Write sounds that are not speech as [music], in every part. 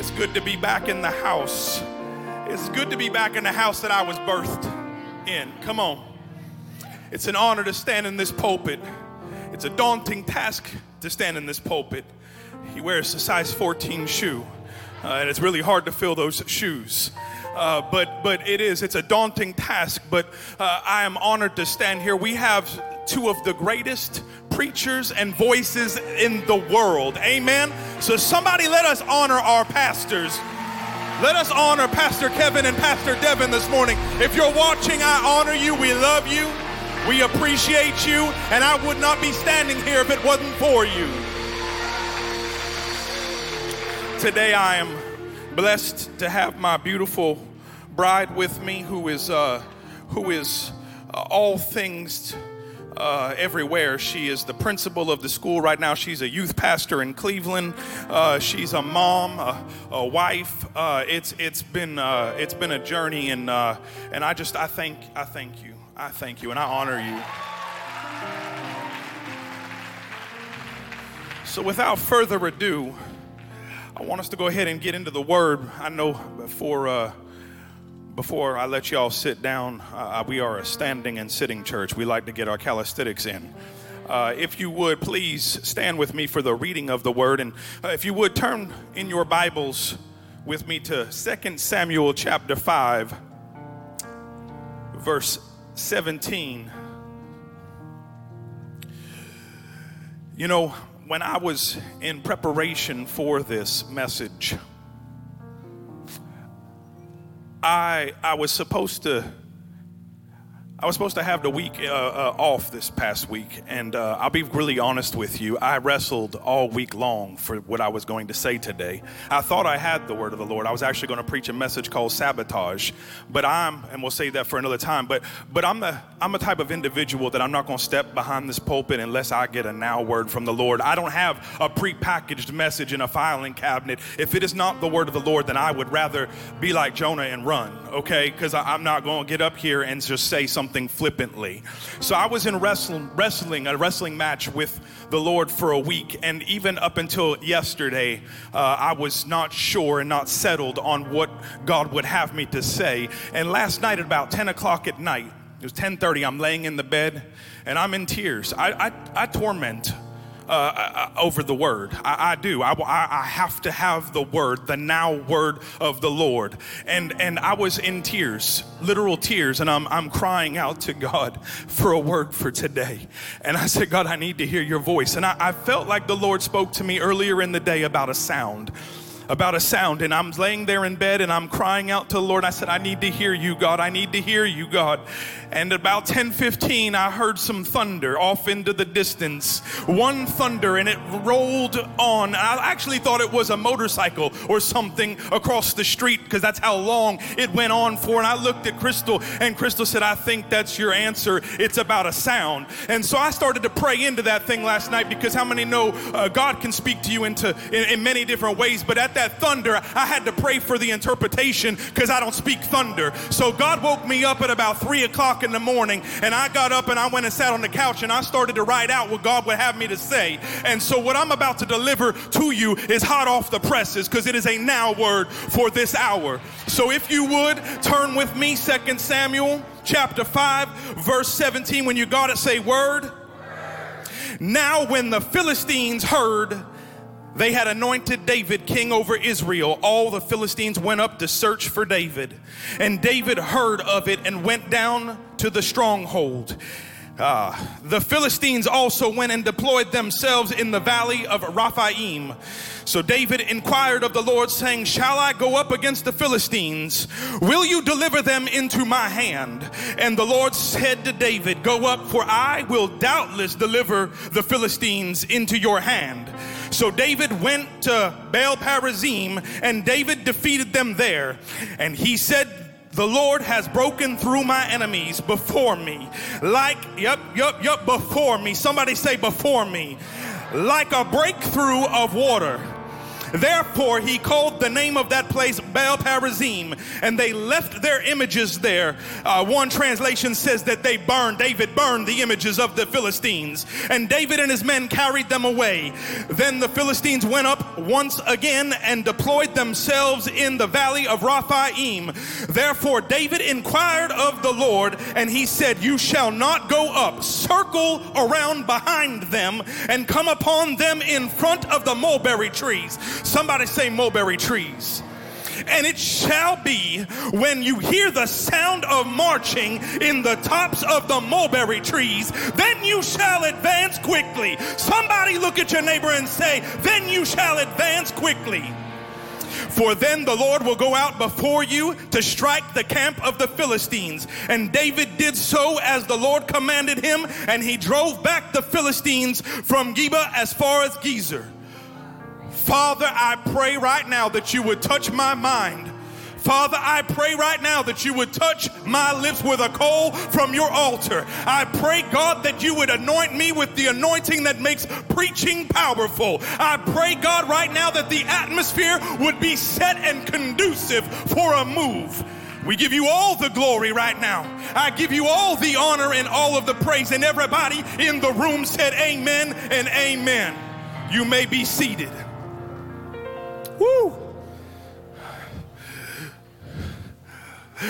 It's good to be back in the house. It's good to be back in the house that I was birthed in. Come on. It's an honor to stand in this pulpit. It's a daunting task to stand in this pulpit. He wears a size 14 shoe, uh, and it's really hard to fill those shoes. Uh, but but it is it's a daunting task. But uh, I am honored to stand here. We have two of the greatest preachers and voices in the world. Amen. So somebody let us honor our pastors. Let us honor Pastor Kevin and Pastor Devin this morning. If you're watching, I honor you. We love you. We appreciate you. And I would not be standing here if it wasn't for you. Today I am blessed to have my beautiful bride with me who is uh, who is uh, all things uh, everywhere. She is the principal of the school right now. She's a youth pastor in Cleveland. Uh, she's a mom, a, a wife. Uh, it's it's been uh, it's been a journey, and uh, and I just I thank I thank you. I thank you, and I honor you. So, without further ado, I want us to go ahead and get into the word. I know before uh, before I let y'all sit down, uh, we are a standing and sitting church. We like to get our calisthenics in. Uh, if you would please stand with me for the reading of the word, and uh, if you would turn in your Bibles with me to 2 Samuel chapter 5, verse 17. You know, when I was in preparation for this message, I I was supposed to I was supposed to have the week uh, uh, off this past week, and uh, I'll be really honest with you. I wrestled all week long for what I was going to say today. I thought I had the word of the Lord. I was actually going to preach a message called sabotage, but I'm, and we'll save that for another time. But but I'm the I'm a type of individual that I'm not going to step behind this pulpit unless I get a now word from the Lord. I don't have a prepackaged message in a filing cabinet. If it is not the word of the Lord, then I would rather be like Jonah and run. Okay, because I'm not going to get up here and just say something something flippantly. So I was in wrestling, wrestling, a wrestling match with the Lord for a week, and even up until yesterday, uh, I was not sure and not settled on what God would have me to say. And last night, at about 10 o'clock at night, it was 10:30. I'm laying in the bed, and I'm in tears. I, I, I torment uh, uh, over the word. I, I do. I, I, have to have the word, the now word of the Lord. And and I was in tears, literal tears, and I'm I'm crying out to God [laughs] for a word for today. And I said, God, I need to hear your voice. And I, I felt like the Lord spoke to me earlier in the day about a sound about a sound and I'm laying there in bed and I'm crying out to the Lord. I said, I need to hear you, God. I need to hear you, God. And about 10:15, I heard some thunder off into the distance. One thunder, and it rolled on. I actually thought it was a motorcycle or something across the street because that's how long it went on for. And I looked at Crystal, and Crystal said, I think that's your answer. It's about a sound. And so I started to pray into that thing last night because how many know uh, God can speak to you into in, in many different ways? But at that thunder, I had to pray for the interpretation because I don't speak thunder. So God woke me up at about three o'clock in the morning and I got up and I went and sat on the couch and I started to write out what God would have me to say. And so what I'm about to deliver to you is hot off the presses because it is a now word for this hour. So if you would turn with me, Second Samuel chapter 5, verse 17. When you got it, say word. Now, when the Philistines heard they had anointed David king over Israel. All the Philistines went up to search for David. And David heard of it and went down to the stronghold. Uh, the Philistines also went and deployed themselves in the valley of Rephaim. So David inquired of the Lord, saying, Shall I go up against the Philistines? Will you deliver them into my hand? And the Lord said to David, Go up, for I will doubtless deliver the Philistines into your hand. So David went to Baal Perazim, and David defeated them there. And he said, the Lord has broken through my enemies before me. Like, yep, yep, yep, before me. Somebody say, before me. Like a breakthrough of water. Therefore, he called the name of that place Baal Perazim, and they left their images there. Uh, one translation says that they burned, David burned the images of the Philistines, and David and his men carried them away. Then the Philistines went up once again and deployed themselves in the valley of Rephaim. Therefore, David inquired of the Lord, and he said, You shall not go up, circle around behind them, and come upon them in front of the mulberry trees. Somebody say mulberry trees. And it shall be when you hear the sound of marching in the tops of the mulberry trees, then you shall advance quickly. Somebody look at your neighbor and say, Then you shall advance quickly. For then the Lord will go out before you to strike the camp of the Philistines. And David did so as the Lord commanded him, and he drove back the Philistines from Geba as far as Gezer. Father, I pray right now that you would touch my mind. Father, I pray right now that you would touch my lips with a coal from your altar. I pray, God, that you would anoint me with the anointing that makes preaching powerful. I pray, God, right now that the atmosphere would be set and conducive for a move. We give you all the glory right now. I give you all the honor and all of the praise. And everybody in the room said, Amen and Amen. You may be seated. Woo!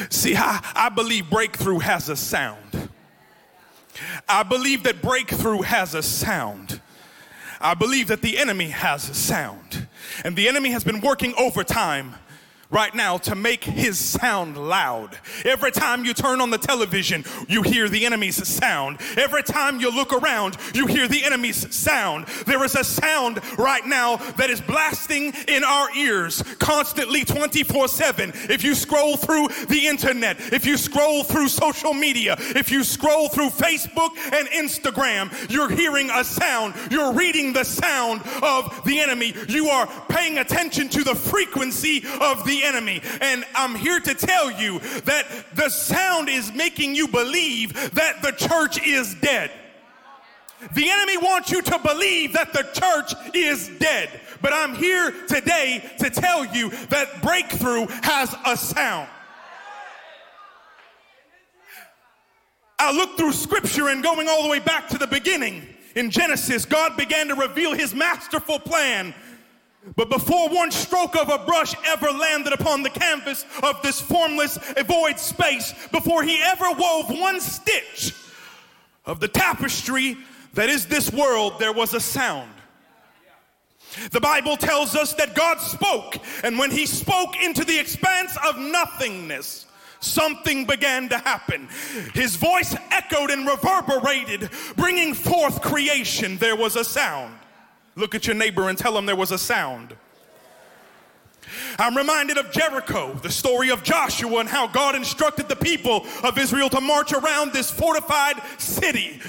See, I, I believe breakthrough has a sound. I believe that breakthrough has a sound. I believe that the enemy has a sound. And the enemy has been working overtime right now to make his sound loud. Every time you turn on the television, you hear the enemy's sound. Every time you look around, you hear the enemy's sound. There is a sound right now that is blasting in our ears constantly 24 7. If you scroll through the internet, if you scroll through social media, if you scroll through Facebook and Instagram, you're hearing a sound. You're reading the sound of the enemy. You are paying attention to the frequency of the enemy. And I'm here to tell you that the sound is making you believe that the church is dead. The enemy wants you to believe that the church is dead. But I'm here today to tell you that breakthrough has a sound. I look through scripture and going all the way back to the beginning in Genesis, God began to reveal his masterful plan but before one stroke of a brush ever landed upon the canvas of this formless, void space, before he ever wove one stitch of the tapestry that is this world, there was a sound. The Bible tells us that God spoke, and when he spoke into the expanse of nothingness, something began to happen. His voice echoed and reverberated, bringing forth creation. There was a sound. Look at your neighbor and tell him there was a sound. I'm reminded of Jericho, the story of Joshua, and how God instructed the people of Israel to march around this fortified city.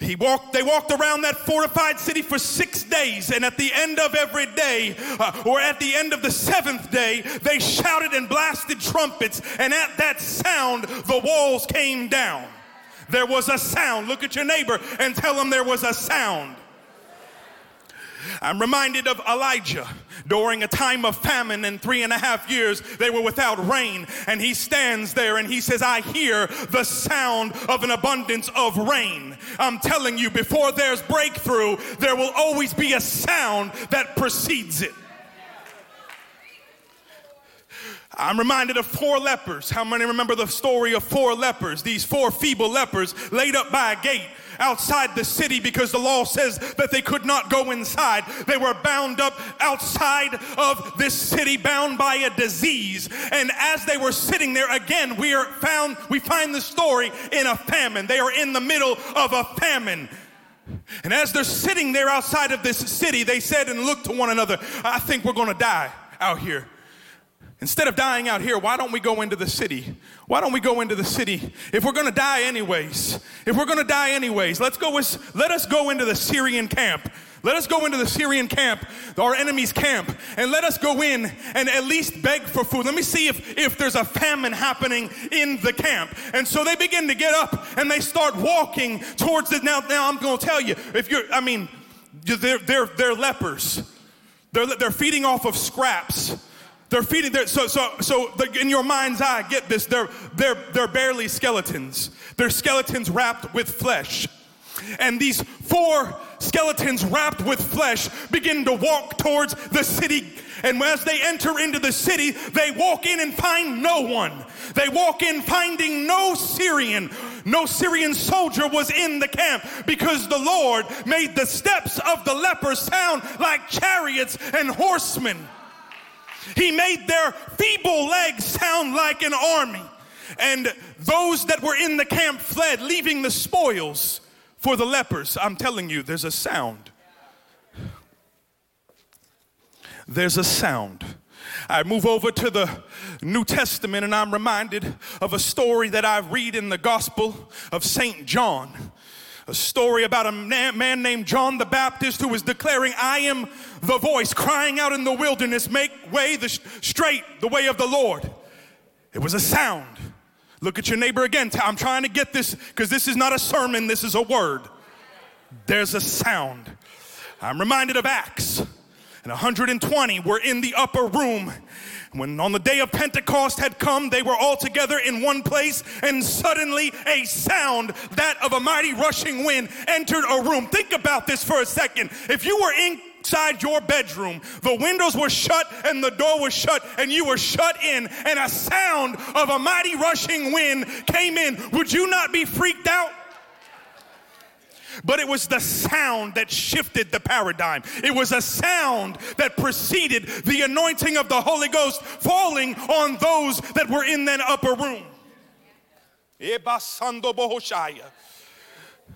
He walked, they walked around that fortified city for six days, and at the end of every day, uh, or at the end of the seventh day, they shouted and blasted trumpets, and at that sound, the walls came down. There was a sound. Look at your neighbor and tell him there was a sound. I'm reminded of Elijah during a time of famine and three and a half years they were without rain and he stands there and he says I hear the sound of an abundance of rain I'm telling you before there's breakthrough there will always be a sound that precedes it I'm reminded of four lepers. How many remember the story of four lepers? These four feeble lepers laid up by a gate outside the city because the law says that they could not go inside. They were bound up outside of this city, bound by a disease. And as they were sitting there, again, we are found, we find the story in a famine. They are in the middle of a famine. And as they're sitting there outside of this city, they said and looked to one another, I think we're to die out here. Instead of dying out here, why don't we go into the city? Why don't we go into the city? If we're going to die anyways, if we're going to die anyways, let's go with, let us go into the Syrian camp. Let us go into the Syrian camp, our enemy's camp, and let us go in and at least beg for food. Let me see if, if there's a famine happening in the camp. And so they begin to get up and they start walking towards it. Now, now I'm going to tell you, if you're, I mean, they're, they're, they're lepers. They're, they're feeding off of scraps. They're feeding their, so, so, so in your mind's eye, get this, they're, they're, they're barely skeletons. They're skeletons wrapped with flesh. And these four skeletons wrapped with flesh begin to walk towards the city. And as they enter into the city, they walk in and find no one. They walk in finding no Syrian. No Syrian soldier was in the camp because the Lord made the steps of the lepers sound like chariots and horsemen. He made their feeble legs sound like an army. And those that were in the camp fled, leaving the spoils for the lepers. I'm telling you, there's a sound. There's a sound. I move over to the New Testament and I'm reminded of a story that I read in the Gospel of St. John. A story about a man named John the Baptist who was declaring, I am the voice crying out in the wilderness, make way the straight, the way of the Lord. It was a sound. Look at your neighbor again. I'm trying to get this because this is not a sermon, this is a word. There's a sound. I'm reminded of Acts. And 120 were in the upper room. When on the day of Pentecost had come, they were all together in one place, and suddenly a sound, that of a mighty rushing wind, entered a room. Think about this for a second. If you were in inside your bedroom. The windows were shut and the door was shut, and you were shut in, and a sound of a mighty rushing wind came in. Would you not be freaked out? But it was the sound that shifted the paradigm. It was a sound that preceded the anointing of the Holy Ghost falling on those that were in that upper room.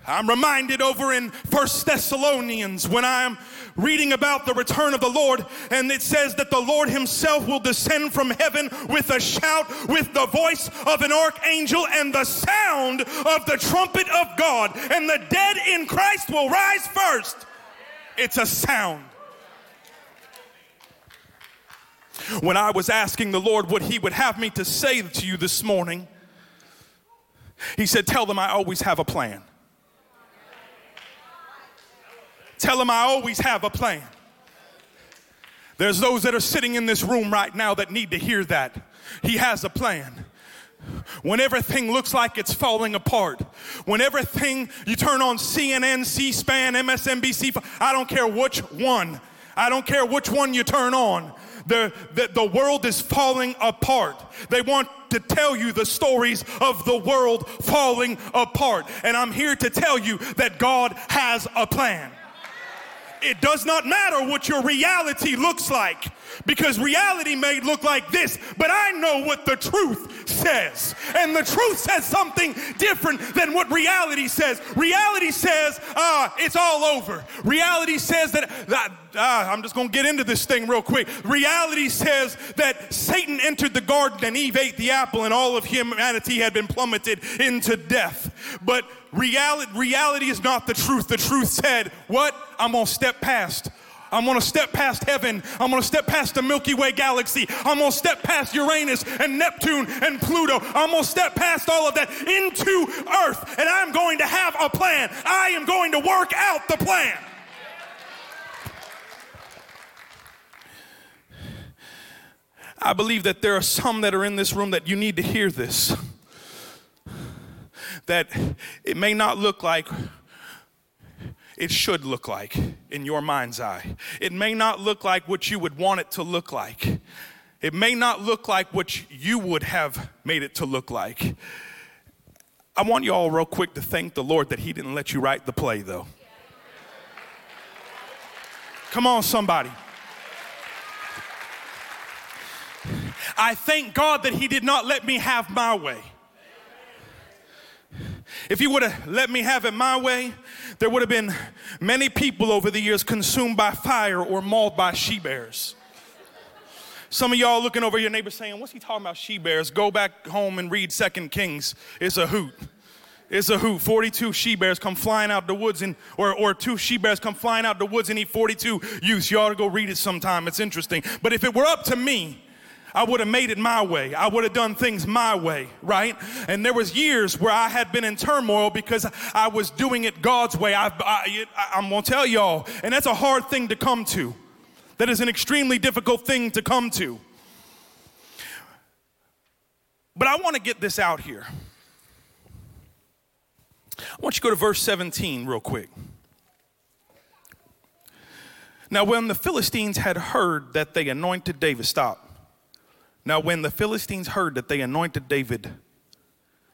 I'm reminded over in First Thessalonians when I'm reading about the return of the Lord, and it says that the Lord Himself will descend from heaven with a shout, with the voice of an archangel, and the sound of the trumpet of God, and the dead in Christ will rise first. It's a sound. When I was asking the Lord what He would have me to say to you this morning, He said, Tell them I always have a plan. Tell them I always have a plan. There's those that are sitting in this room right now that need to hear that. He has a plan. When everything looks like it's falling apart, when everything you turn on CNN, C SPAN, MSNBC, I don't care which one, I don't care which one you turn on, the, the, the world is falling apart. They want to tell you the stories of the world falling apart. And I'm here to tell you that God has a plan. It does not matter what your reality looks like because reality may look like this, but I know what the truth says. And the truth says something different than what reality says. Reality says, ah, it's all over. Reality says that, that ah, I'm just going to get into this thing real quick. Reality says that Satan entered the garden and Eve ate the apple and all of humanity had been plummeted into death. But reality, reality is not the truth. The truth said, What? I'm to step past. I'm gonna step past heaven. I'm gonna step past the Milky Way galaxy. I'm gonna step past Uranus and Neptune and Pluto. I'm gonna step past all of that into Earth, and I'm going to have a plan. I am going to work out the plan. I believe that there are some that are in this room that you need to hear this that it may not look like it should look like in your mind's eye. It may not look like what you would want it to look like. It may not look like what you would have made it to look like. I want you all, real quick, to thank the Lord that He didn't let you write the play, though. Come on, somebody. I thank God that He did not let me have my way. If he would have let me have it my way, there would have been many people over the years consumed by fire or mauled by she bears. Some of y'all looking over your neighbor saying, What's he talking about, she bears? Go back home and read Second Kings. It's a hoot. It's a hoot. 42 she bears come flying out the woods, and or, or two she bears come flying out the woods and eat 42 youths. You ought to go read it sometime. It's interesting. But if it were up to me, I would have made it my way. I would have done things my way, right? And there was years where I had been in turmoil because I was doing it God's way. I, I, I'm gonna tell y'all, and that's a hard thing to come to that is an extremely difficult thing to come to. But I want to get this out here. I want you to go to verse 17 real quick. Now, when the Philistines had heard that they anointed David, stop. Now, when the Philistines heard that they anointed David,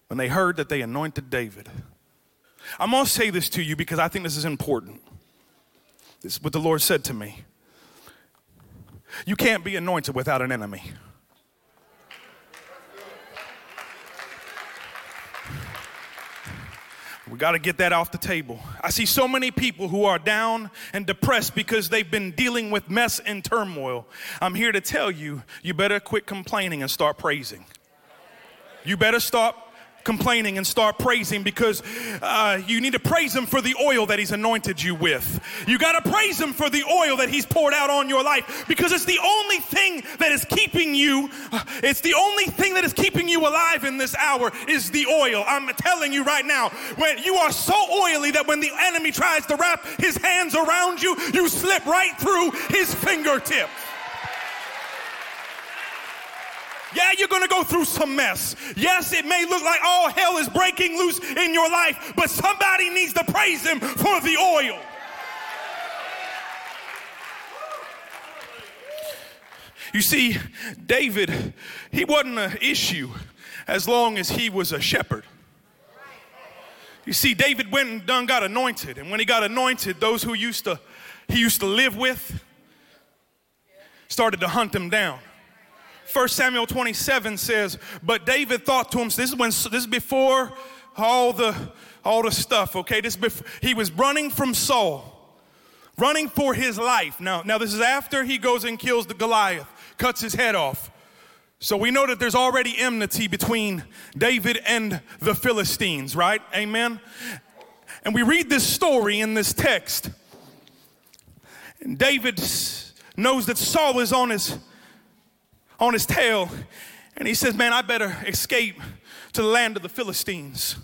when they heard that they anointed David, I'm going to say this to you because I think this is important. This is what the Lord said to me. You can't be anointed without an enemy. We got to get that off the table. I see so many people who are down and depressed because they've been dealing with mess and turmoil. I'm here to tell you, you better quit complaining and start praising. You better stop complaining and start praising because uh, you need to praise Him for the oil that He's anointed you with. You got to praise Him for the oil that He's poured out on your life because it's the only thing that is keeping you, uh, it's the only thing that is keeping you alive in this hour is the oil. I'm telling you right now, when you are so oily that when the enemy tries to wrap his hands around you, you slip right through his fingertips. Yeah, you're gonna go through some mess. Yes, it may look like all hell is breaking loose in your life, but somebody needs to praise him for the oil. You see, David, he wasn't an issue as long as he was a shepherd. You see, David went and done got anointed, and when he got anointed, those who used to he used to live with started to hunt him down. 1 Samuel 27 says, But David thought to himself, this is when this is before all the all the stuff, okay? This before, he was running from Saul, running for his life. Now, now this is after he goes and kills the Goliath, cuts his head off. So we know that there's already enmity between David and the Philistines, right? Amen. And we read this story in this text. And David knows that Saul is on his on his tail. And he says, Man, I better escape to the land of the Philistines.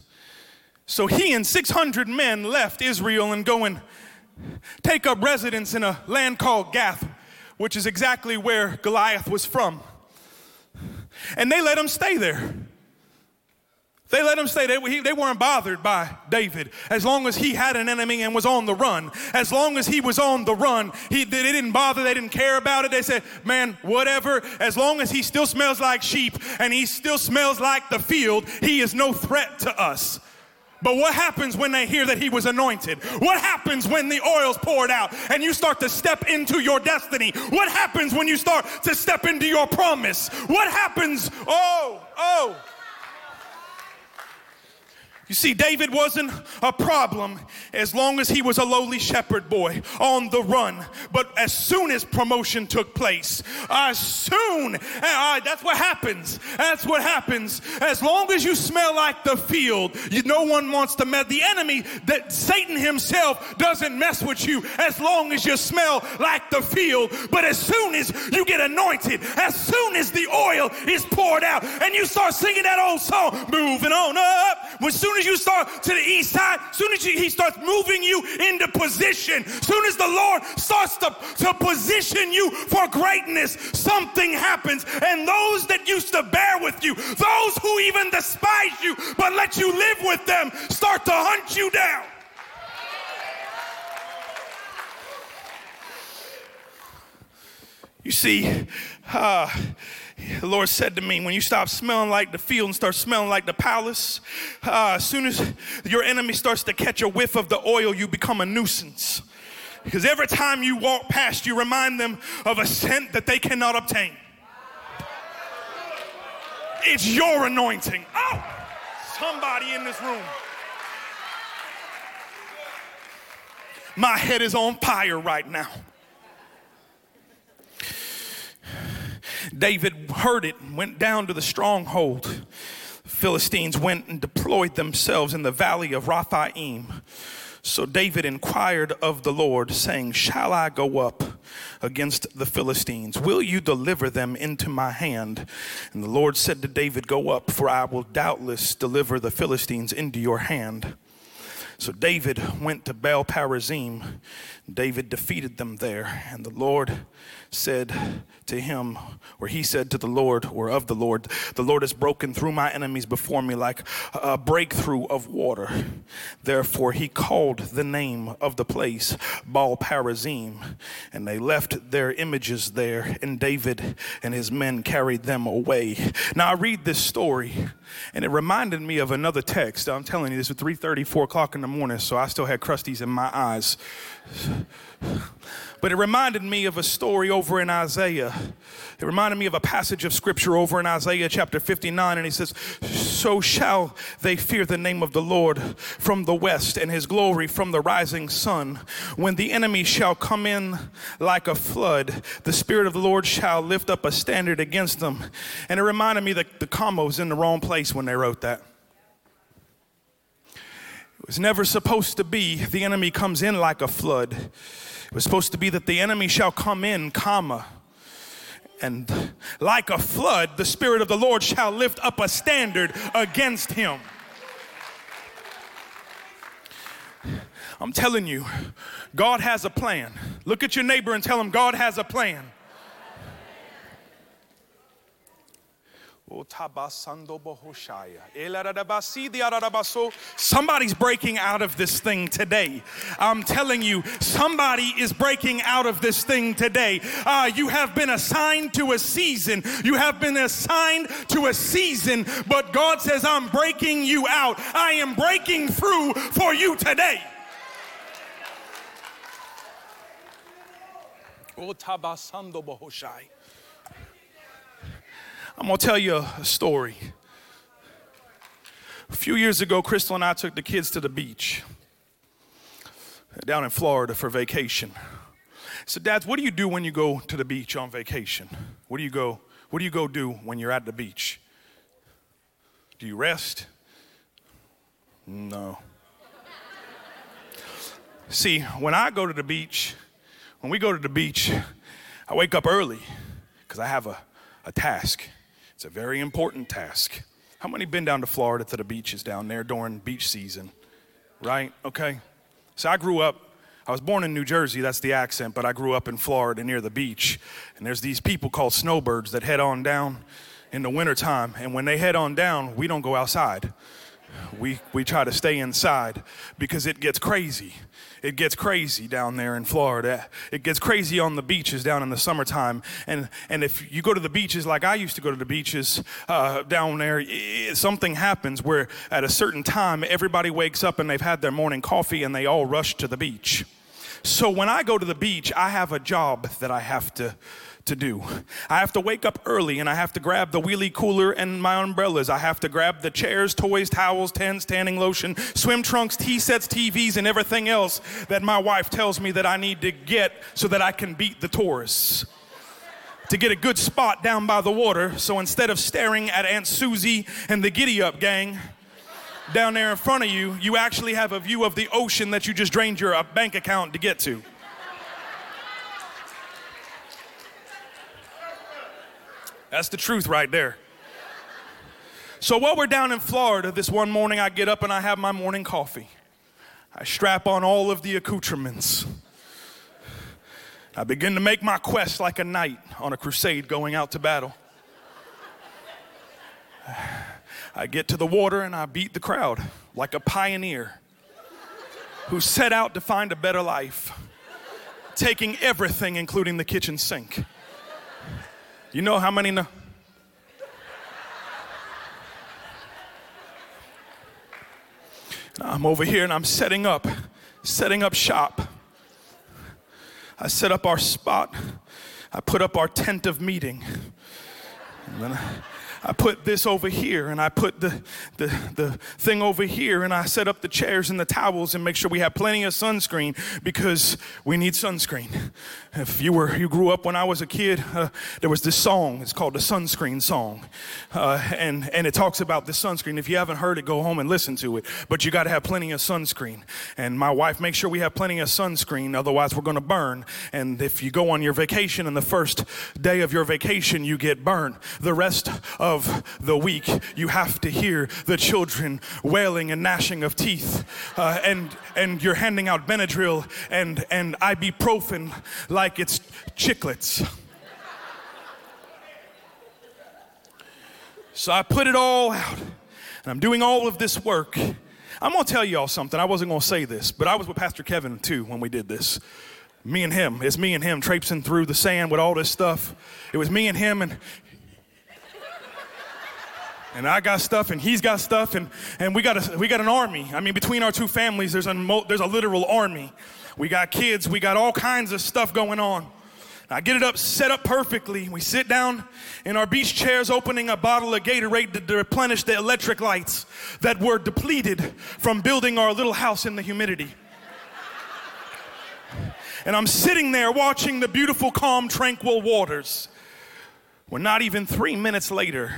So he and 600 men left Israel and go and take up residence in a land called Gath, which is exactly where Goliath was from. And they let him stay there. They let him stay. They, he, they weren't bothered by David as long as he had an enemy and was on the run. As long as he was on the run, he, they didn't bother. They didn't care about it. They said, man, whatever. As long as he still smells like sheep and he still smells like the field, he is no threat to us. But what happens when they hear that he was anointed? What happens when the oil's poured out and you start to step into your destiny? What happens when you start to step into your promise? What happens? Oh, oh. You see, David wasn't a problem as long as he was a lowly shepherd boy on the run. But as soon as promotion took place, as soon, uh, that's what happens. That's what happens. As long as you smell like the field, you, no one wants to mess. The enemy, that Satan himself doesn't mess with you as long as you smell like the field. But as soon as you get anointed, as soon as the oil is poured out, and you start singing that old song, moving on up, as soon soon as you start to the east side, soon as you, he starts moving you into position, soon as the Lord starts to, to position you for greatness, something happens. And those that used to bear with you, those who even despise you but let you live with them, start to hunt you down. You see, uh, the Lord said to me, when you stop smelling like the field and start smelling like the palace, uh, as soon as your enemy starts to catch a whiff of the oil, you become a nuisance. Because every time you walk past, you remind them of a scent that they cannot obtain. It's your anointing. Oh, somebody in this room. My head is on fire right now. David heard it and went down to the stronghold. Philistines went and deployed themselves in the valley of Rephaim. So David inquired of the Lord, saying, Shall I go up against the Philistines? Will you deliver them into my hand? And the Lord said to David, Go up, for I will doubtless deliver the Philistines into your hand. So David went to Baal Perazim. David defeated them there, and the Lord said to him, or he said to the Lord, or of the Lord, The Lord has broken through my enemies before me like a breakthrough of water. Therefore, he called the name of the place Baal Perazim, and they left their images there, and David and his men carried them away. Now, I read this story, and it reminded me of another text. I'm telling you, this was 3:30, 4 o'clock in the morning, so I still had crusties in my eyes. But it reminded me of a story over in Isaiah. It reminded me of a passage of scripture over in Isaiah chapter 59, and he says, So shall they fear the name of the Lord from the west, and his glory from the rising sun. When the enemy shall come in like a flood, the Spirit of the Lord shall lift up a standard against them. And it reminded me that the comma was in the wrong place when they wrote that. It was never supposed to be the enemy comes in like a flood. It was supposed to be that the enemy shall come in, comma, and like a flood, the Spirit of the Lord shall lift up a standard against him. I'm telling you, God has a plan. Look at your neighbor and tell him, God has a plan. Somebody's breaking out of this thing today. I'm telling you, somebody is breaking out of this thing today. Uh, you have been assigned to a season. You have been assigned to a season, but God says, I'm breaking you out. I am breaking through for you today. Oh, tabasando bohoshai. I'm going to tell you a story. A few years ago, Crystal and I took the kids to the beach down in Florida for vacation. So, dads, what do you do when you go to the beach on vacation? What do you go? What do you go do when you're at the beach? Do you rest? No. See, when I go to the beach, when we go to the beach, I wake up early because I have a, a task. It's a very important task. How many been down to Florida to the beaches down there during beach season? Right? Okay. So I grew up, I was born in New Jersey, that's the accent, but I grew up in Florida near the beach. And there's these people called snowbirds that head on down in the wintertime. And when they head on down, we don't go outside. We, we try to stay inside because it gets crazy it gets crazy down there in Florida. It gets crazy on the beaches down in the summertime. And, and if you go to the beaches like I used to go to the beaches uh, down there, it, something happens where at a certain time, everybody wakes up and they've had their morning coffee and they all rush to the beach. So when I go to the beach, I have a job that I have to to do. I have to wake up early and I have to grab the wheelie cooler and my umbrellas. I have to grab the chairs, toys, towels, tents, tanning lotion, swim trunks, tea sets, TVs, and everything else that my wife tells me that I need to get so that I can beat the tourists. To get a good spot down by the water, so instead of staring at Aunt Susie and the Giddy Up gang, down there in front of you, you actually have a view of the ocean that you just drained your uh, bank account to get to. That's the truth right there. So while we're down in Florida, this one morning I get up and I have my morning coffee. I strap on all of the accoutrements. I begin to make my quest like a knight on a crusade going out to battle. I get to the water and I beat the crowd like a pioneer who set out to find a better life, taking everything, including the kitchen sink. You know how many know? I'm over here and I'm setting up, setting up shop. I set up our spot. I put up our tent of meeting. And then I, I put this over here and I put the, the, the thing over here and I set up the chairs and the towels and make sure we have plenty of sunscreen because we need sunscreen. If you were you grew up when I was a kid, uh, there was this song. It's called the sunscreen song, uh, and and it talks about the sunscreen. If you haven't heard it, go home and listen to it. But you got to have plenty of sunscreen. And my wife makes sure we have plenty of sunscreen, otherwise we're going to burn. And if you go on your vacation and the first day of your vacation you get burned, the rest of of the week, you have to hear the children wailing and gnashing of teeth. Uh, and, and you're handing out Benadryl and, and ibuprofen like it's chiclets. So I put it all out, and I'm doing all of this work. I'm gonna tell y'all something. I wasn't gonna say this, but I was with Pastor Kevin too when we did this. Me and him. It's me and him traipsing through the sand with all this stuff. It was me and him, and and I got stuff, and he's got stuff, and, and we got a, we got an army. I mean, between our two families, there's a there's a literal army. We got kids, we got all kinds of stuff going on. I get it up, set up perfectly. We sit down in our beach chairs, opening a bottle of Gatorade to replenish the electrolytes that were depleted from building our little house in the humidity. And I'm sitting there watching the beautiful, calm, tranquil waters. When not even three minutes later,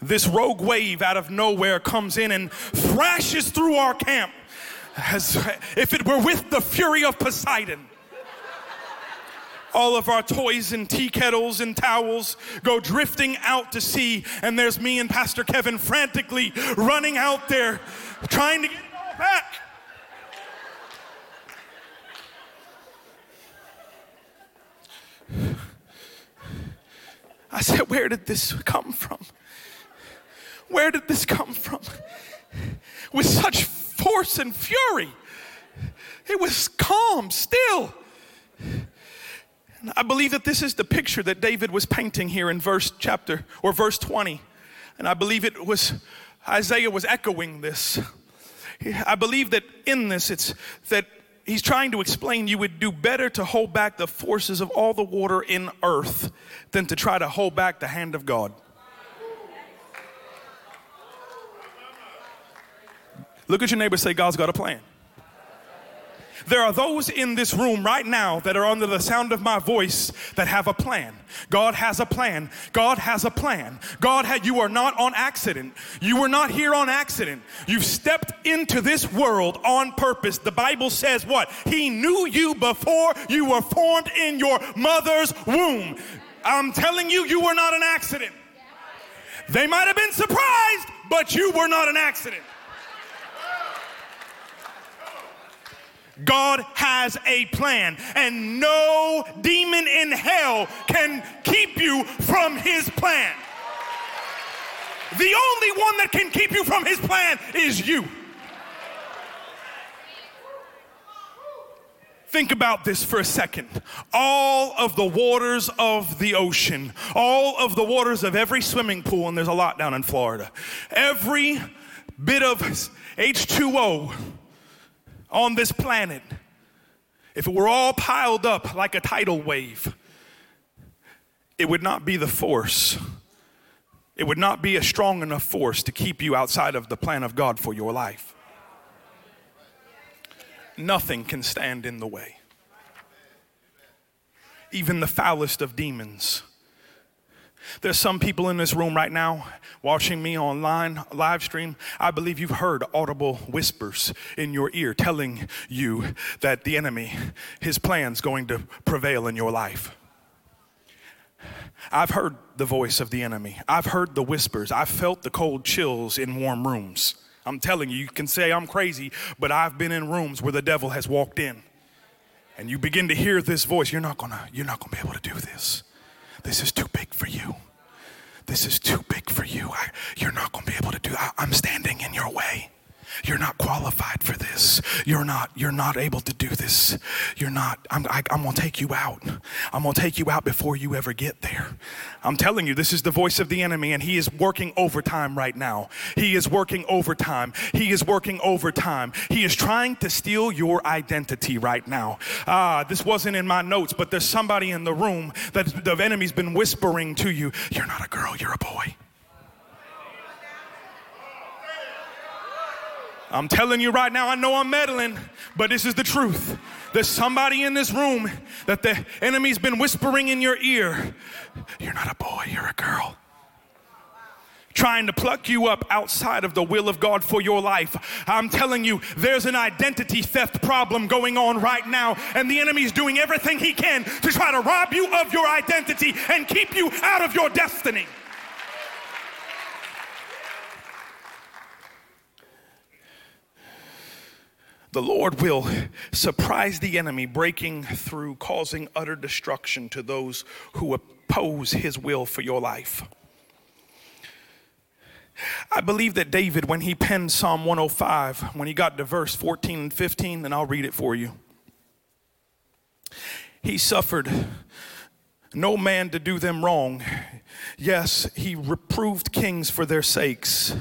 this rogue wave out of nowhere comes in and thrashes through our camp as if it were with the fury of Poseidon all of our toys and tea kettles and towels go drifting out to sea. And there's me and Pastor Kevin frantically running out there trying to get it all back. I said, Where did this come from? Where did this come from? With such force and fury. It was calm, still. I believe that this is the picture that David was painting here in verse chapter or verse 20. And I believe it was Isaiah was echoing this. I believe that in this it's that he's trying to explain you would do better to hold back the forces of all the water in earth than to try to hold back the hand of God. Look at your neighbor say God's got a plan. There are those in this room right now that are under the sound of my voice that have a plan. God has a plan. God has a plan. God had you are not on accident. You were not here on accident. You've stepped into this world on purpose. The Bible says what? He knew you before you were formed in your mother's womb. I'm telling you, you were not an accident. They might have been surprised, but you were not an accident. God has a plan, and no demon in hell can keep you from his plan. The only one that can keep you from his plan is you. Think about this for a second. All of the waters of the ocean, all of the waters of every swimming pool, and there's a lot down in Florida, every bit of H2O on this planet, if it were all piled up like a tidal wave, it would not be the force. It would not be a strong enough force to keep you outside of the plan of God for your life. Nothing can stand in the way. Even the foulest of demons there's some people in this room right now watching me online live stream. I believe you've heard audible whispers in your ear telling you that the enemy, his plan's going to prevail in your life. I've heard the voice of the enemy. I've heard the whispers. I've felt the cold chills in warm rooms. I'm telling you, you can say I'm crazy, but I've been in rooms where the devil has walked in. And you begin to hear this voice, you're not gonna, you're not gonna be able to do this. This is too big for you. This is too big for you. I, you're not going to be able to do. I, I'm standing in your way. You're not qualified for this. You're not, you're not able to do this. You're not, I'm, I, am going to take you out. I'm going to take you out before you ever get there. I'm telling you, this is the voice of the enemy, and he is working overtime right now. He is working overtime. He is working overtime. He is trying to steal your identity right now. Ah, this wasn't in my notes, but there's somebody in the room that the enemy's been whispering to you, you're not a girl, you're a boy. I'm telling you right now, I know I'm meddling, but this is the truth. There's somebody in this room that the enemy's been whispering in your ear You're not a boy, you're a girl. Trying to pluck you up outside of the will of God for your life. I'm telling you, there's an identity theft problem going on right now, and the enemy's doing everything he can to try to rob you of your identity and keep you out of your destiny. The Lord will surprise the enemy, breaking through, causing utter destruction to those who oppose his will for your life. I believe that David, when he penned Psalm 105, when he got to verse 14 and 15, and I'll read it for you, he suffered no man to do them wrong. Yes, he reproved kings for their sakes.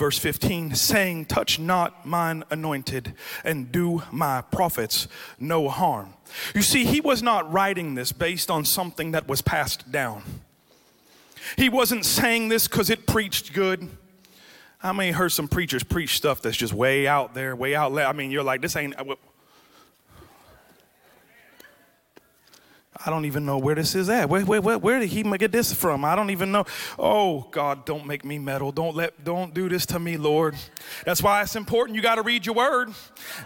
Verse 15, saying, Touch not mine anointed, and do my prophets no harm. You see, he was not writing this based on something that was passed down. He wasn't saying this because it preached good. How many heard some preachers preach stuff that's just way out there, way out there? I mean, you're like, this ain't. Uh, I don't even know where this is at. Where, where, where, where, did he get this from? I don't even know. Oh God, don't make me meddle. Don't let, don't do this to me, Lord. That's why it's important. You got to read your word.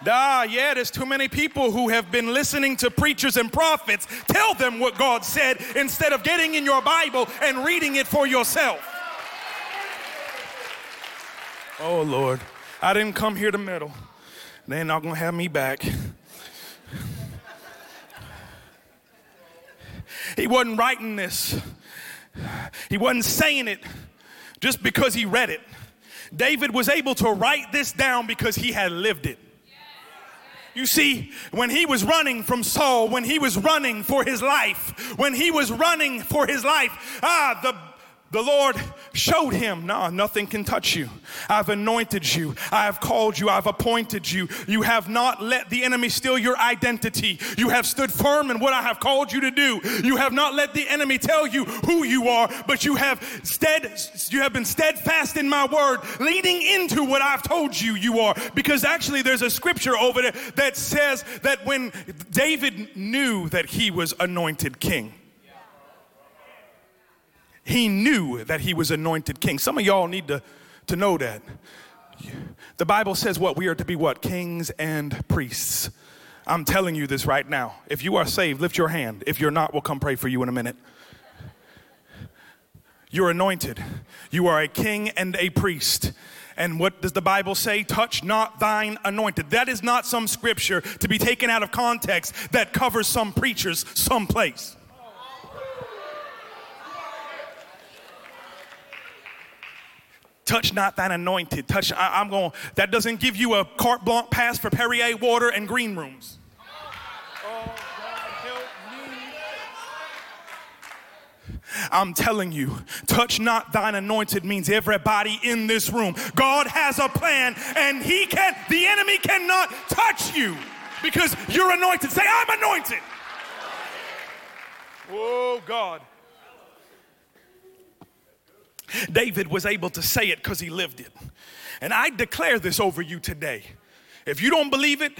Ah, yeah, there's too many people who have been listening to preachers and prophets tell them what God said instead of getting in your Bible and reading it for yourself. Oh Lord, I didn't come here to meddle. They're not gonna have me back. He wasn't writing this, he wasn't saying it just because he read it. David was able to write this down because he had lived it. You see, when he was running from Saul, when he was running for his life, when he was running for his life, ah, the the Lord showed him, no, nothing can touch you. I've anointed you. I have called you. I've appointed you. You have not let the enemy steal your identity. You have stood firm in what I have called you to do. You have not let the enemy tell you who you are, but you have stead, you have been steadfast in my word, leading into what I've told you you are. Because actually there's a scripture over there that says that when David knew that he was anointed king, he knew that he was anointed king. Some of y'all need to, to know that. The Bible says what? We are to be what? Kings and priests. I'm telling you this right now. If you are saved, lift your hand. If you're not, we'll come pray for you in a minute. You're anointed. You are a king and a priest. And what does the Bible say? Touch not thine anointed. That is not some scripture to be taken out of context that covers some preachers someplace. Touch not thine anointed. Touch, I, am going, that doesn't give you a carte blanche pass for Perrier water and green rooms. I'm telling you, touch not thine anointed means everybody in this room. God has a plan and he can, the enemy cannot touch you because you're anointed. Say, I'm anointed. Oh, God. David was able to say it because he lived it. And I declare this over you today. If you don't believe it,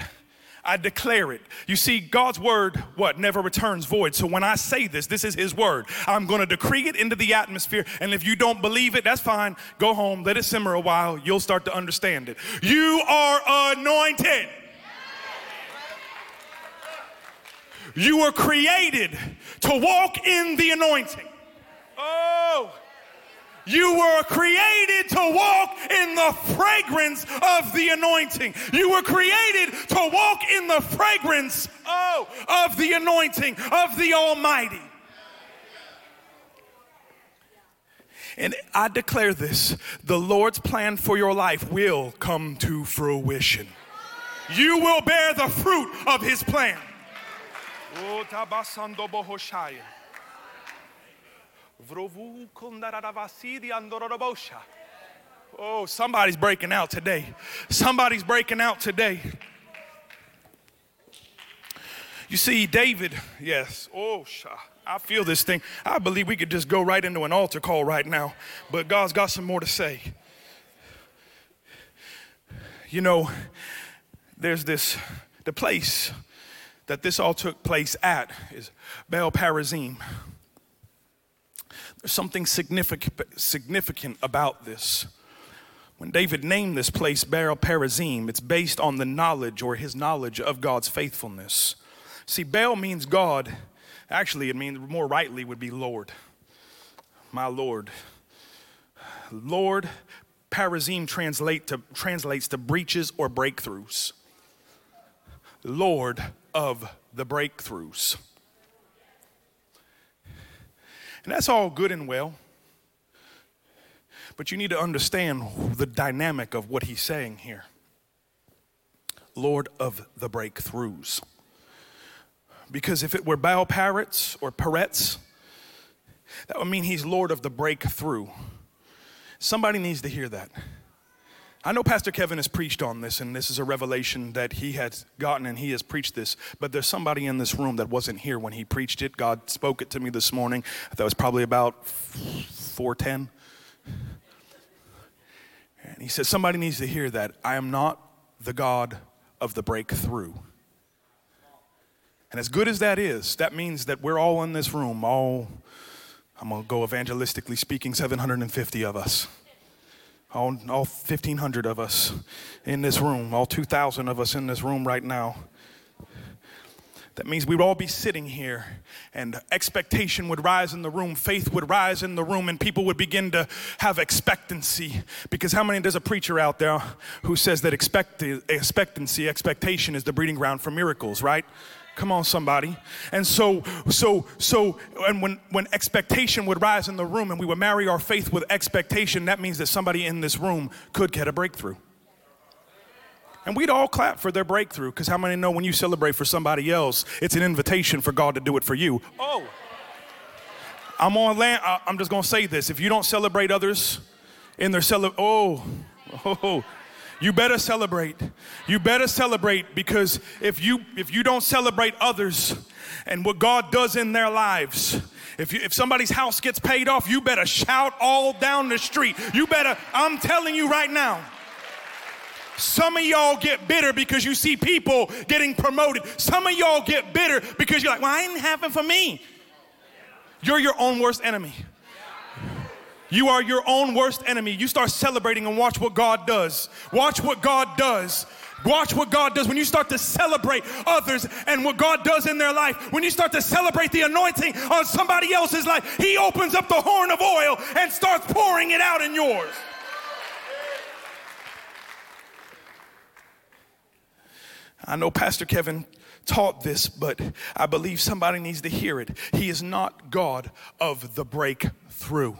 I declare it. You see, God's word, what, never returns void. So when I say this, this is His word. I'm going to decree it into the atmosphere. And if you don't believe it, that's fine. Go home, let it simmer a while. You'll start to understand it. You are anointed. You were created to walk in the anointing. Oh. You were created to walk in the fragrance of the anointing. You were created to walk in the fragrance, oh, of the anointing of the Almighty. And I declare this the Lord's plan for your life will come to fruition. You will bear the fruit of his plan. Oh, Oh, somebody's breaking out today. Somebody's breaking out today. You see, David, yes, oh, I feel this thing. I believe we could just go right into an altar call right now, but God's got some more to say. You know, there's this, the place that this all took place at is Baal Perazim. There's something significant, significant about this. When David named this place Baal Perazim, it's based on the knowledge or his knowledge of God's faithfulness. See, Baal means God. Actually, it means more rightly would be Lord. My Lord. Lord, Perazim translate to, translates to breaches or breakthroughs. Lord of the breakthroughs. And that's all good and well. But you need to understand the dynamic of what he's saying here. Lord of the breakthroughs. Because if it were Baal Perez or Perez, that would mean he's Lord of the breakthrough. Somebody needs to hear that. I know Pastor Kevin has preached on this, and this is a revelation that he has gotten, and he has preached this. But there's somebody in this room that wasn't here when he preached it. God spoke it to me this morning. That was probably about 410. And he said, Somebody needs to hear that. I am not the God of the breakthrough. And as good as that is, that means that we're all in this room, all, I'm going to go evangelistically speaking, 750 of us all, all 1,500 of us in this room, all 2,000 of us in this room right now. That means we'd all be sitting here and expectation would rise in the room, faith would rise in the room, and people would begin to have expectancy. Because how many, there's a preacher out there who says that expect, expectancy, expectation is the breeding ground for miracles, right? Come on, somebody. And so, so, so, and when, when expectation would rise in the room and we would marry our faith with expectation, that means that somebody in this room could get a breakthrough. And we'd all clap for their breakthrough because how many know when you celebrate for somebody else, it's an invitation for God to do it for you? Oh. I'm on land. I'm just going to say this. If you don't celebrate others in their cele, oh, [laughs] oh, you better celebrate. You better celebrate because if you if you don't celebrate others and what God does in their lives, if, you, if somebody's house gets paid off, you better shout all down the street. You better, I'm telling you right now. Some of y'all get bitter because you see people getting promoted. Some of y'all get bitter because you're like, well, I didn't happen for me. You're your own worst enemy. You are your own worst enemy. You start celebrating and watch what God does. Watch what God does. Watch what God does when you start to celebrate others and what God does in their life. When you start to celebrate the anointing on somebody else's life, He opens up the horn of oil and starts pouring it out in yours. I know Pastor Kevin taught this, but I believe somebody needs to hear it. He is not God of the breakthrough.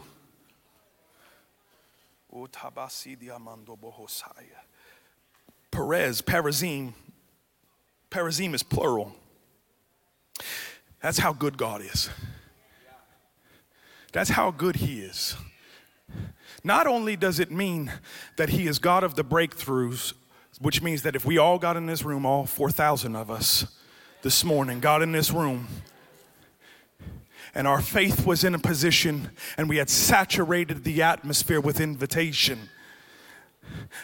Perez, Perazim. Perazim is plural. That's how good God is. That's how good He is. Not only does it mean that He is God of the breakthroughs, which means that if we all got in this room, all 4,000 of us this morning, got in this room, and our faith was in a position and we had saturated the atmosphere with invitation.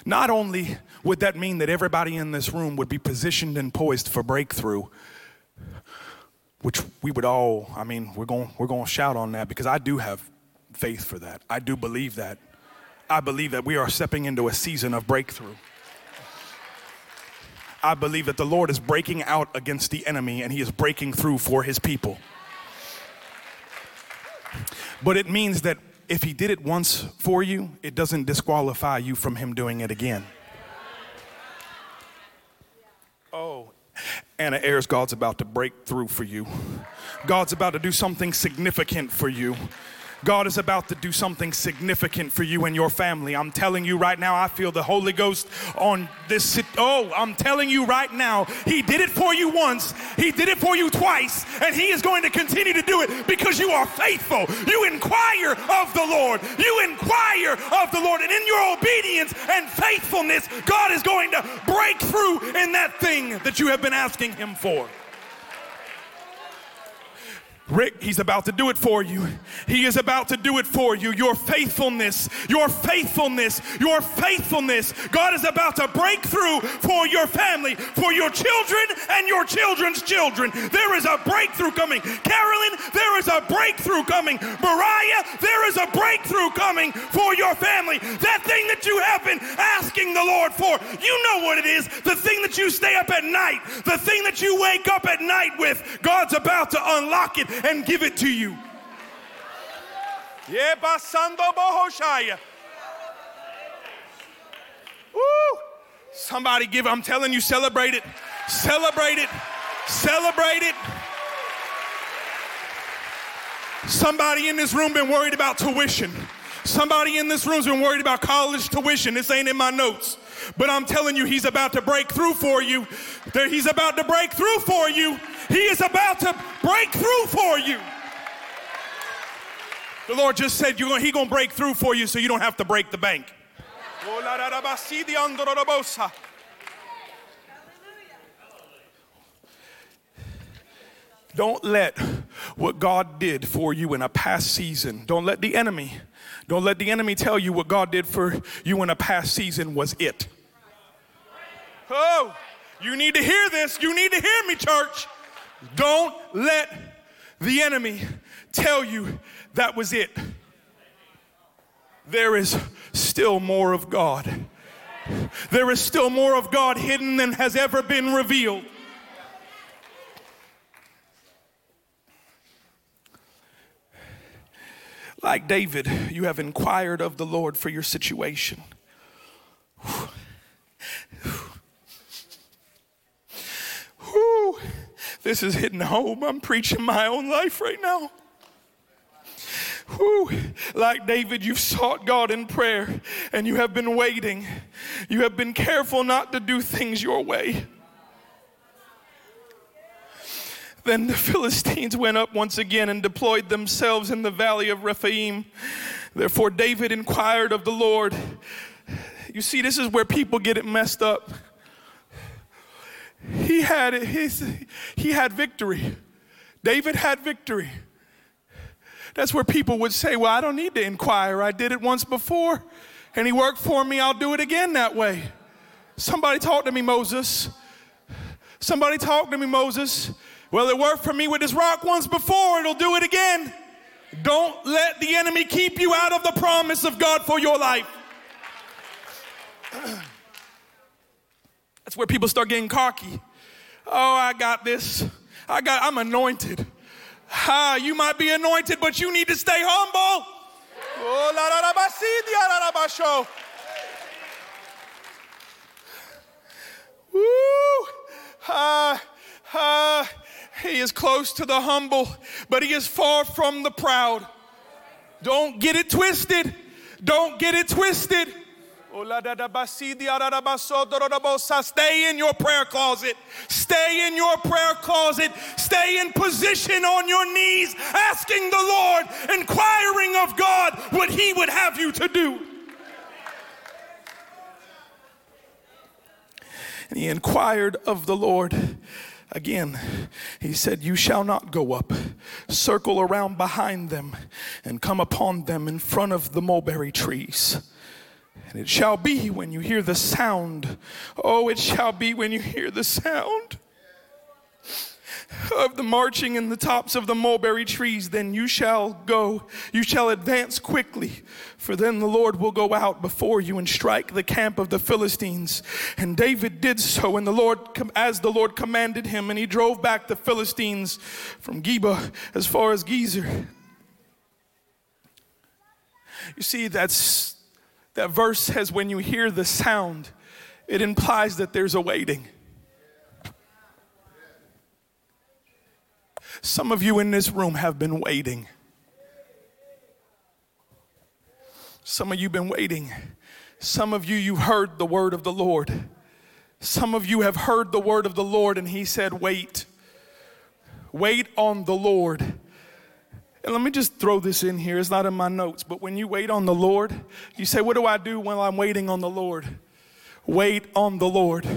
Not only would that mean that everybody in this room would be positioned and poised for breakthrough, which we would all, I mean, we're going we're going to shout on that because I do have faith for that. I do believe that. I believe that we are stepping into a season of breakthrough. I believe that the Lord is breaking out against the enemy and he is breaking through for his people. But it means that if he did it once for you, it doesn't disqualify you from him doing it again. Oh, Anna Ayers, God's about to break through for you. God's about to do something significant for you. God is about to do something significant for you and your family. I'm telling you right now, I feel the Holy Ghost on this. Oh, I'm telling you right now, He did it for you once, He did it for you twice, and He is going to continue to do it because you are faithful. You inquire of the Lord, you inquire of the Lord, and in your obedience and faithfulness, God is going to break through in that thing that you have been asking Him for. Rick, he's about to do it for you. He is about to do it for you. Your faithfulness, your faithfulness, your faithfulness. God is about to break through for your family, for your children and your children's children. There is a breakthrough coming. Carolyn, there is a breakthrough coming. Mariah, there is a breakthrough coming for your family. That thing that you have been asking the Lord for, you know what it is. The thing that you stay up at night, the thing that you wake up at night with, God's about to unlock it and give it to you. Yeah. Woo! Somebody give, I'm telling you, celebrate it. Celebrate it. Celebrate it. Somebody in this room been worried about tuition. Somebody in this room's been worried about college tuition. This ain't in my notes. But I'm telling you, he's about to break through for you. He's about to break through for you. He is about to break through for you. The Lord just said you're going, He gonna break through for you so you don't have to break the bank. Don't let what God did for you in a past season, don't let the enemy, don't let the enemy tell you what God did for you in a past season was it. Oh, you need to hear this. You need to hear me, church. Don't let the enemy tell you that was it. There is still more of God. There is still more of God hidden than has ever been revealed. Like David, you have inquired of the Lord for your situation. Whew. This is hitting home. I'm preaching my own life right now. Whew. Like David, you've sought God in prayer and you have been waiting. You have been careful not to do things your way. Then the Philistines went up once again and deployed themselves in the valley of Rephaim. Therefore, David inquired of the Lord. You see, this is where people get it messed up. He had his, he had victory. David had victory. That's where people would say, Well, I don't need to inquire. I did it once before and he worked for me. I'll do it again that way. Somebody talk to me, Moses. Somebody talk to me, Moses. Well, it worked for me with this rock once before, it'll do it again. Don't let the enemy keep you out of the promise of God for your life. That's where people start getting cocky. Oh, I got this. I got I'm anointed. Ah, you might be anointed, but you need to stay humble. Oh, la, la, la, Woo! Ah, ah. He is close to the humble, but he is far from the proud. Don't get it twisted. Don't get it twisted. Stay in your prayer closet. Stay in your prayer closet. Stay in position on your knees, asking the Lord, inquiring of God what He would have you to do. And he inquired of the Lord Again, he said, You shall not go up. Circle around behind them and come upon them in front of the mulberry trees. And it shall be when you hear the sound. Oh, it shall be when you hear the sound of the marching in the tops of the mulberry trees, then you shall go, you shall advance quickly, for then the Lord will go out before you and strike the camp of the Philistines. And David did so, and the Lord, as the Lord commanded him, and he drove back the Philistines from Geba as far as Gezer. You see, that's that verse says when you hear the sound, it implies that there's a waiting. Some of you in this room have been waiting. Some of you been waiting. Some of you, you've heard the word of the Lord. Some of you have heard the word of the Lord, and He said, Wait. Wait on the Lord. And let me just throw this in here. It's not in my notes, but when you wait on the Lord, you say, What do I do while I'm waiting on the Lord? Wait on the Lord.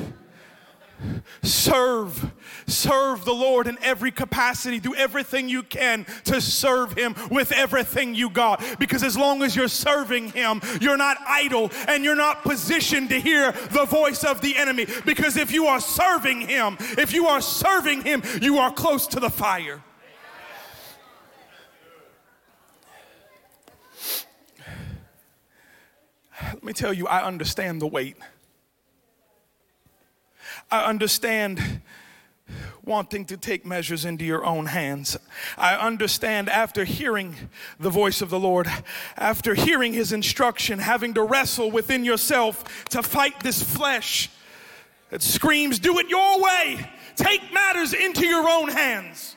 Serve, serve the Lord in every capacity. Do everything you can to serve Him with everything you got. Because as long as you're serving Him, you're not idle and you're not positioned to hear the voice of the enemy. Because if you are serving Him, if you are serving Him, you are close to the fire. Let me tell you, I understand the weight. I understand wanting to take measures into your own hands. I understand after hearing the voice of the Lord, after hearing his instruction, having to wrestle within yourself to fight this flesh that screams, Do it your way. Take matters into your own hands.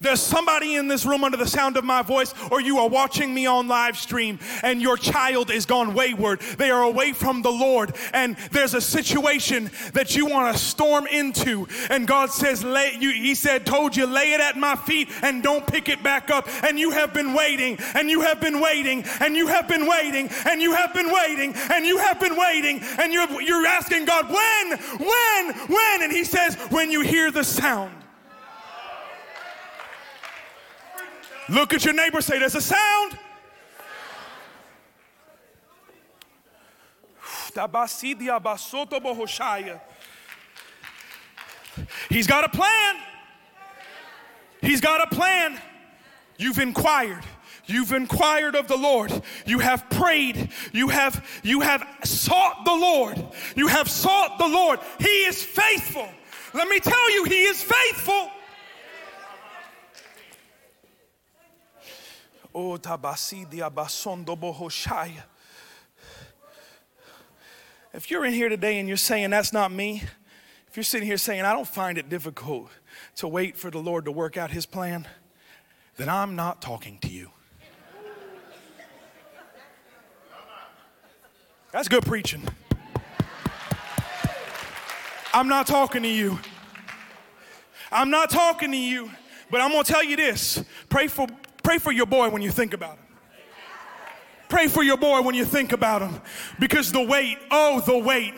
There's somebody in this room under the sound of my voice, or you are watching me on live stream, and your child is gone wayward. They are away from the Lord, and there's a situation that you want to storm into. And God says, lay, you, He said, told you, lay it at my feet and don't pick it back up. And you have been waiting, and you have been waiting, and you have been waiting, and you have been waiting, and you have been waiting, and you're, you're asking God, when, when, when? And He says, when you hear the sound. Look at your neighbor, say, There's a sound. He's got a plan. He's got a plan. You've inquired. You've inquired of the Lord. You have prayed. You have you have sought the Lord. You have sought the Lord. He is faithful. Let me tell you, he is faithful. Oh, if you're in here today and you're saying that's not me, if you're sitting here saying I don't find it difficult to wait for the Lord to work out his plan, then I'm not talking to you. That's good preaching. I'm not talking to you. I'm not talking to you, but I'm going to tell you this. Pray for Pray for your boy when you think about him. Pray for your boy when you think about him. Because the wait, oh, the wait.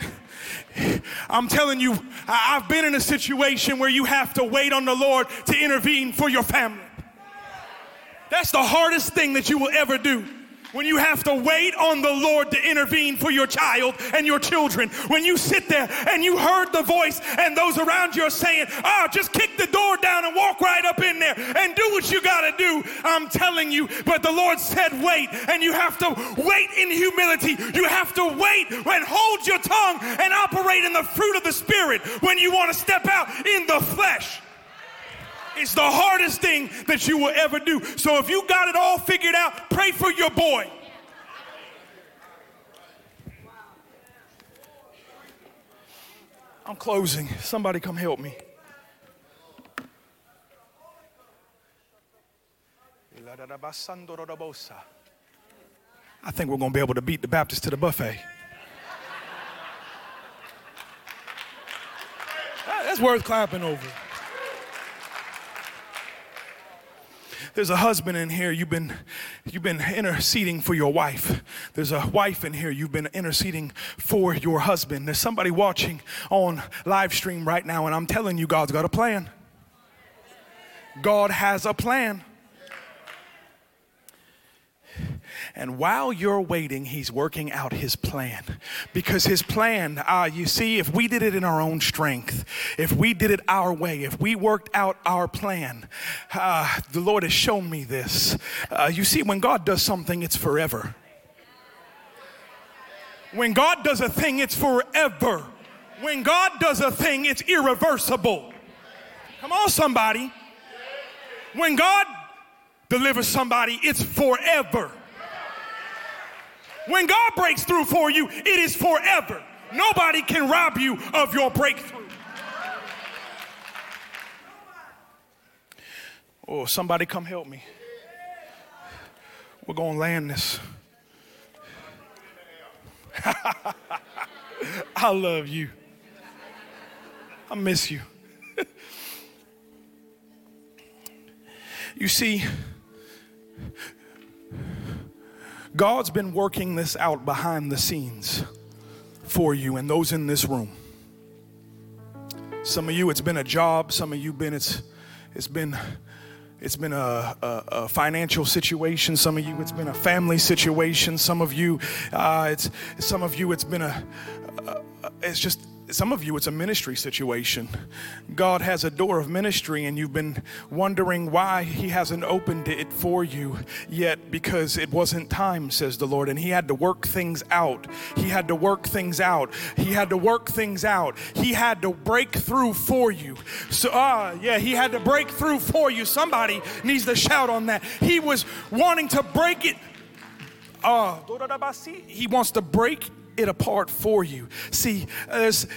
I'm telling you, I've been in a situation where you have to wait on the Lord to intervene for your family. That's the hardest thing that you will ever do when you have to wait on the Lord to intervene for your child and your children, when you sit there and you heard the voice and those around you are saying, oh, just kick the door down and walk right up in there and do what you got to do. I'm telling you, but the Lord said, wait, and you have to wait in humility. You have to wait and hold your tongue and operate in the fruit of the Spirit when you want to step out in the flesh. It's the hardest thing that you will ever do. So if you got it all figured out, pray for your boy. I'm closing. Somebody come help me. I think we're going to be able to beat the Baptist to the buffet. That's worth clapping over. There's a husband in here, you've been, you've been interceding for your wife. There's a wife in here, you've been interceding for your husband. There's somebody watching on live stream right now, and I'm telling you, God's got a plan. God has a plan. And while you're waiting, he's working out his plan. Because his plan, uh, you see, if we did it in our own strength, if we did it our way, if we worked out our plan, uh, the Lord has shown me this. Uh, you see, when God does something, it's forever. When God does a thing, it's forever. When God does a thing, it's irreversible. Come on, somebody. When God delivers somebody, it's forever. When God breaks through for you, it is forever. Nobody can rob you of your breakthrough. Oh, somebody come help me. We're going to land this. [laughs] I love you. I miss you. [laughs] you see, God's been working this out behind the scenes for you and those in this room. Some of you, it's been a job. Some of you, been it's it's been it's been a, a, a, financial situation. Some of you, it's been a family situation. Some of you, uh, it's some of you, it's been a, a it's just some of you, it's a ministry situation. God has a door of ministry, and you've been wondering why He hasn't opened it for you yet because it wasn't time, says the Lord. And He had to work things out. He had to work things out. He had to work things out. He had to break through for you. So, ah, uh, yeah, He had to break through for you. Somebody needs to shout on that. He was wanting to break it. Uh, he wants to break it apart for you. See,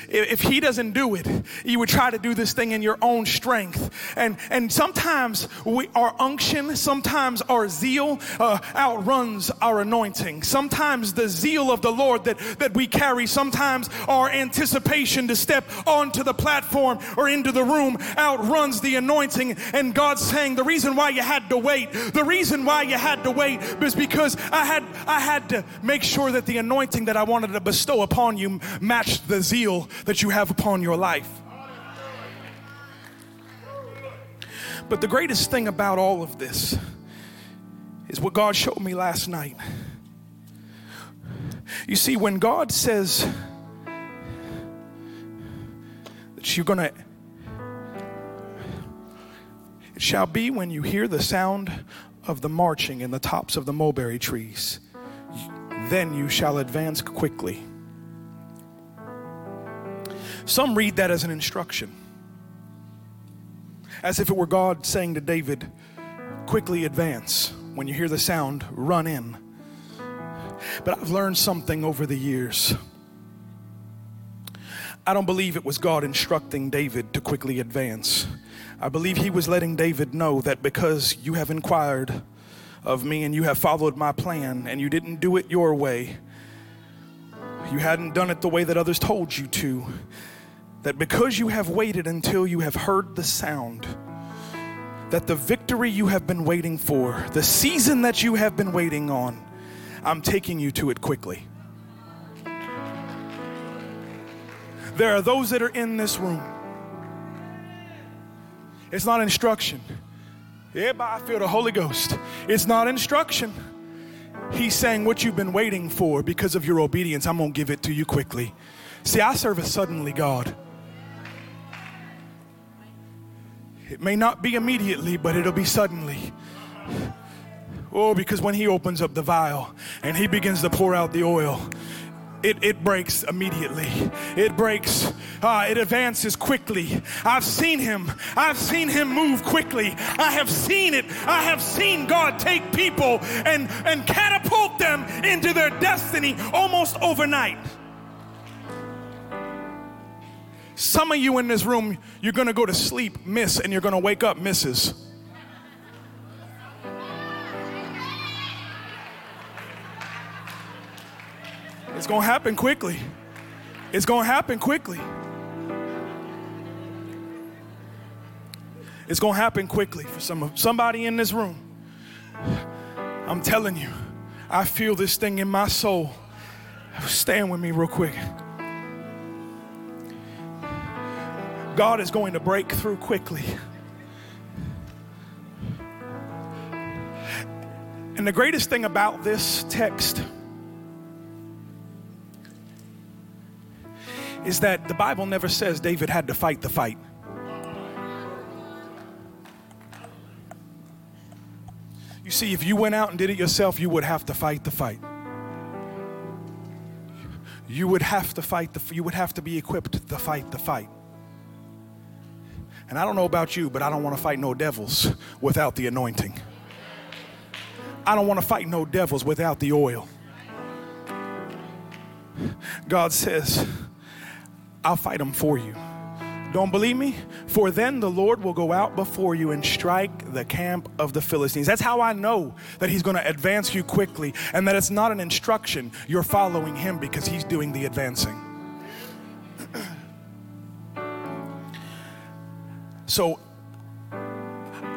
if He doesn't do it, you would try to do this thing in your own strength. And, and sometimes we, our unction, sometimes our zeal uh, outruns our anointing. Sometimes the zeal of the Lord that, that we carry, sometimes our anticipation to step onto the platform or into the room outruns the anointing. And God's saying, The reason why you had to wait, the reason why you had to wait is because I had, I had to make sure that the anointing that I wanted to bestow upon you match the zeal that you have upon your life. But the greatest thing about all of this is what God showed me last night. You see, when God says that you're going to, it shall be when you hear the sound of the marching in the tops of the mulberry trees, then you shall advance quickly. Some read that as an instruction, as if it were God saying to David, quickly advance. When you hear the sound, run in. But I've learned something over the years. I don't believe it was God instructing David to quickly advance. I believe he was letting David know that because you have inquired of me and you have followed my plan and you didn't do it your way, you hadn't done it the way that others told you to, that because you have waited until you have heard the sound, that the victory you have been waiting for, the season that you have been waiting on, I'm taking you to it quickly. There are those that are in this room. It's not instruction. Yeah, but I feel the Holy Ghost. It's not instruction. He's saying what you've been waiting for because of your obedience, I'm going to give it to you quickly. See, I serve a suddenly God. It may not be immediately, but it'll be suddenly. Oh, because when he opens up the vial and he begins to pour out the oil, it, it breaks immediately. It breaks, uh, it advances quickly. I've seen him. I've seen him move quickly. I have seen it. I have seen God take people and, and catapult them into their destiny almost overnight. Some of you in this room, you're to go to sleep, miss, and you're to wake up, misses. It's going to happen quickly. It's going to happen quickly. It's going to happen quickly for some somebody in this room. I'm telling you, I feel this thing in my soul. Stand with me real quick. God is going to break through quickly. And the greatest thing about this text is that the Bible never says David had to fight the fight. You see, if you went out and did it yourself, you would have to fight the fight. You would have to fight the you would have to be equipped to fight the fight. And I don't know about you, but I don't want to fight no devils without the anointing. I don't want to fight no devils without the oil. God says, I'll fight them for you. Don't believe me? For then the Lord will go out before you and strike the camp of the Philistines. That's how I know that He's going to advance you quickly and that it's not an instruction. You're following Him because He's doing the advancing. [clears throat] So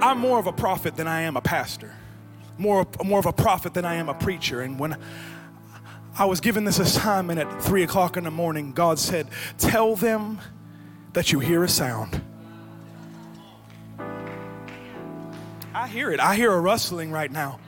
I'm more of a prophet than I am a pastor, more, more of a prophet than I am a preacher. And when I was given this assignment at three o'clock in the morning, God said, Tell them that you hear a sound. I hear it. I hear a rustling right now.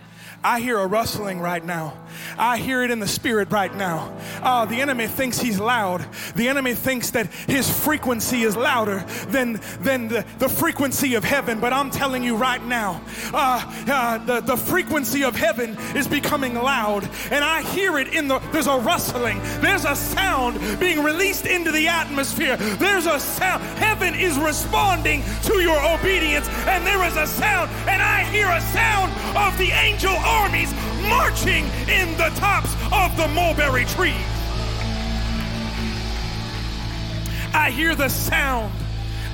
I hear a rustling right now. I hear it in the spirit right now. Uh, the enemy thinks he's loud. The enemy thinks that his frequency is louder than, than the, the frequency of heaven. But I'm telling you right now, uh, uh, the, the frequency of heaven is becoming loud. And I hear it in the, there's a rustling. There's a sound being released into the atmosphere. There's a sound. Heaven is responding to your obedience. And there is a sound. And I hear a sound of the angel armies marching in the tops of the mulberry trees. I hear the sound.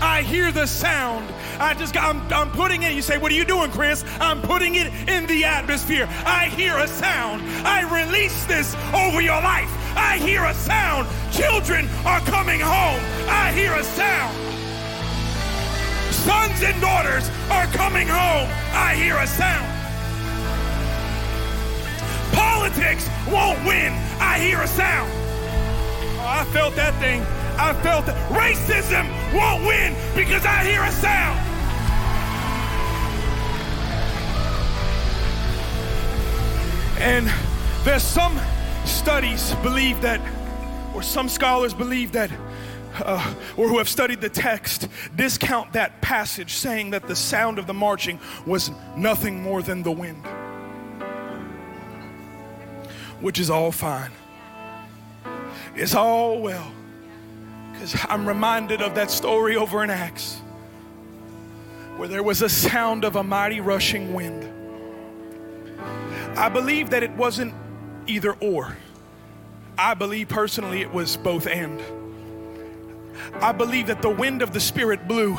I hear the sound. I just I'm, I'm putting it. You say, What are you doing, Kris? I'm putting it in the atmosphere. I hear a sound. I release this over your life. I hear a sound. Children are coming home. I hear a sound. Sons and daughters are coming home. I hear a sound. Politics won't win. I hear a sound. Oh, I felt that thing. I felt that. Racism won't win because I hear a sound. And there's some studies believe that, or some scholars believe that, uh, or who have studied the text, discount that passage saying that the sound of the marching was nothing more than the wind, which is all fine. It's all well. Because I'm reminded of that story over in Acts where there was a sound of a mighty rushing wind. I believe that it wasn't either or. I believe personally it was both and. I believe that the wind of the Spirit blew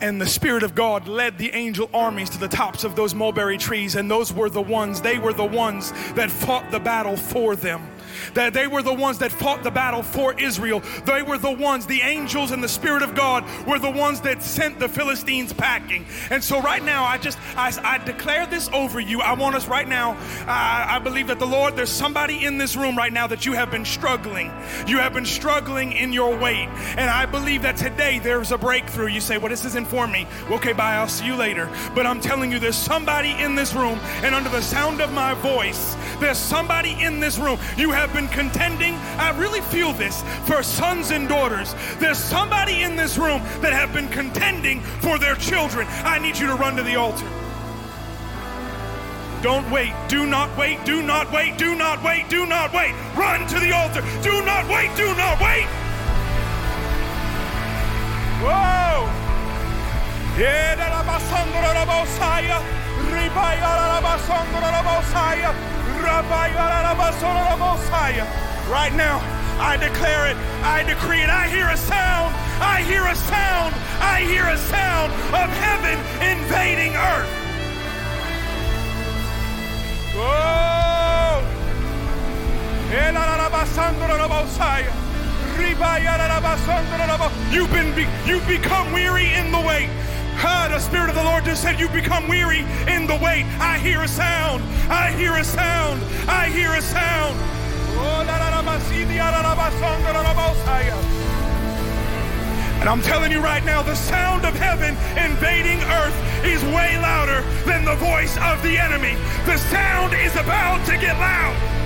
and the Spirit of God led the angel armies to the tops of those mulberry trees, and those were the ones, they were the ones that fought the battle for them that they were the ones that fought the battle for Israel. They were the ones, the angels and the Spirit of God were the ones that sent the Philistines packing. And so, right now, I just, I, I declare this over you. I want us right now, I, I believe that the Lord, there's somebody in this room right now that you have been struggling. You have been struggling in your weight. And I believe that today there's a breakthrough. You say, well, this isn't for me. Okay, bye, I'll see you later. But I'm telling you, there's somebody in this room, and under the sound of my voice, there's somebody in this room. You have been contending. I really feel this for sons and daughters. There's somebody in this room that have been contending for their children. I need you to run to the altar. Don't wait. Do not wait. Do not wait. Do not wait. Do not wait. Run to the altar. Do not wait. Do not wait. Whoa. Yeah, Right now, I declare it, I decree it. I hear a sound, I hear a sound, I hear a sound of heaven invading earth. Oh! You've been you've become weary in the way. The Spirit of the Lord just said, You become weary in the wait. I hear a sound. I hear a sound. I hear a sound. And I'm telling you right now, the sound of heaven invading earth is way louder than the voice of the enemy. The sound is about to get loud.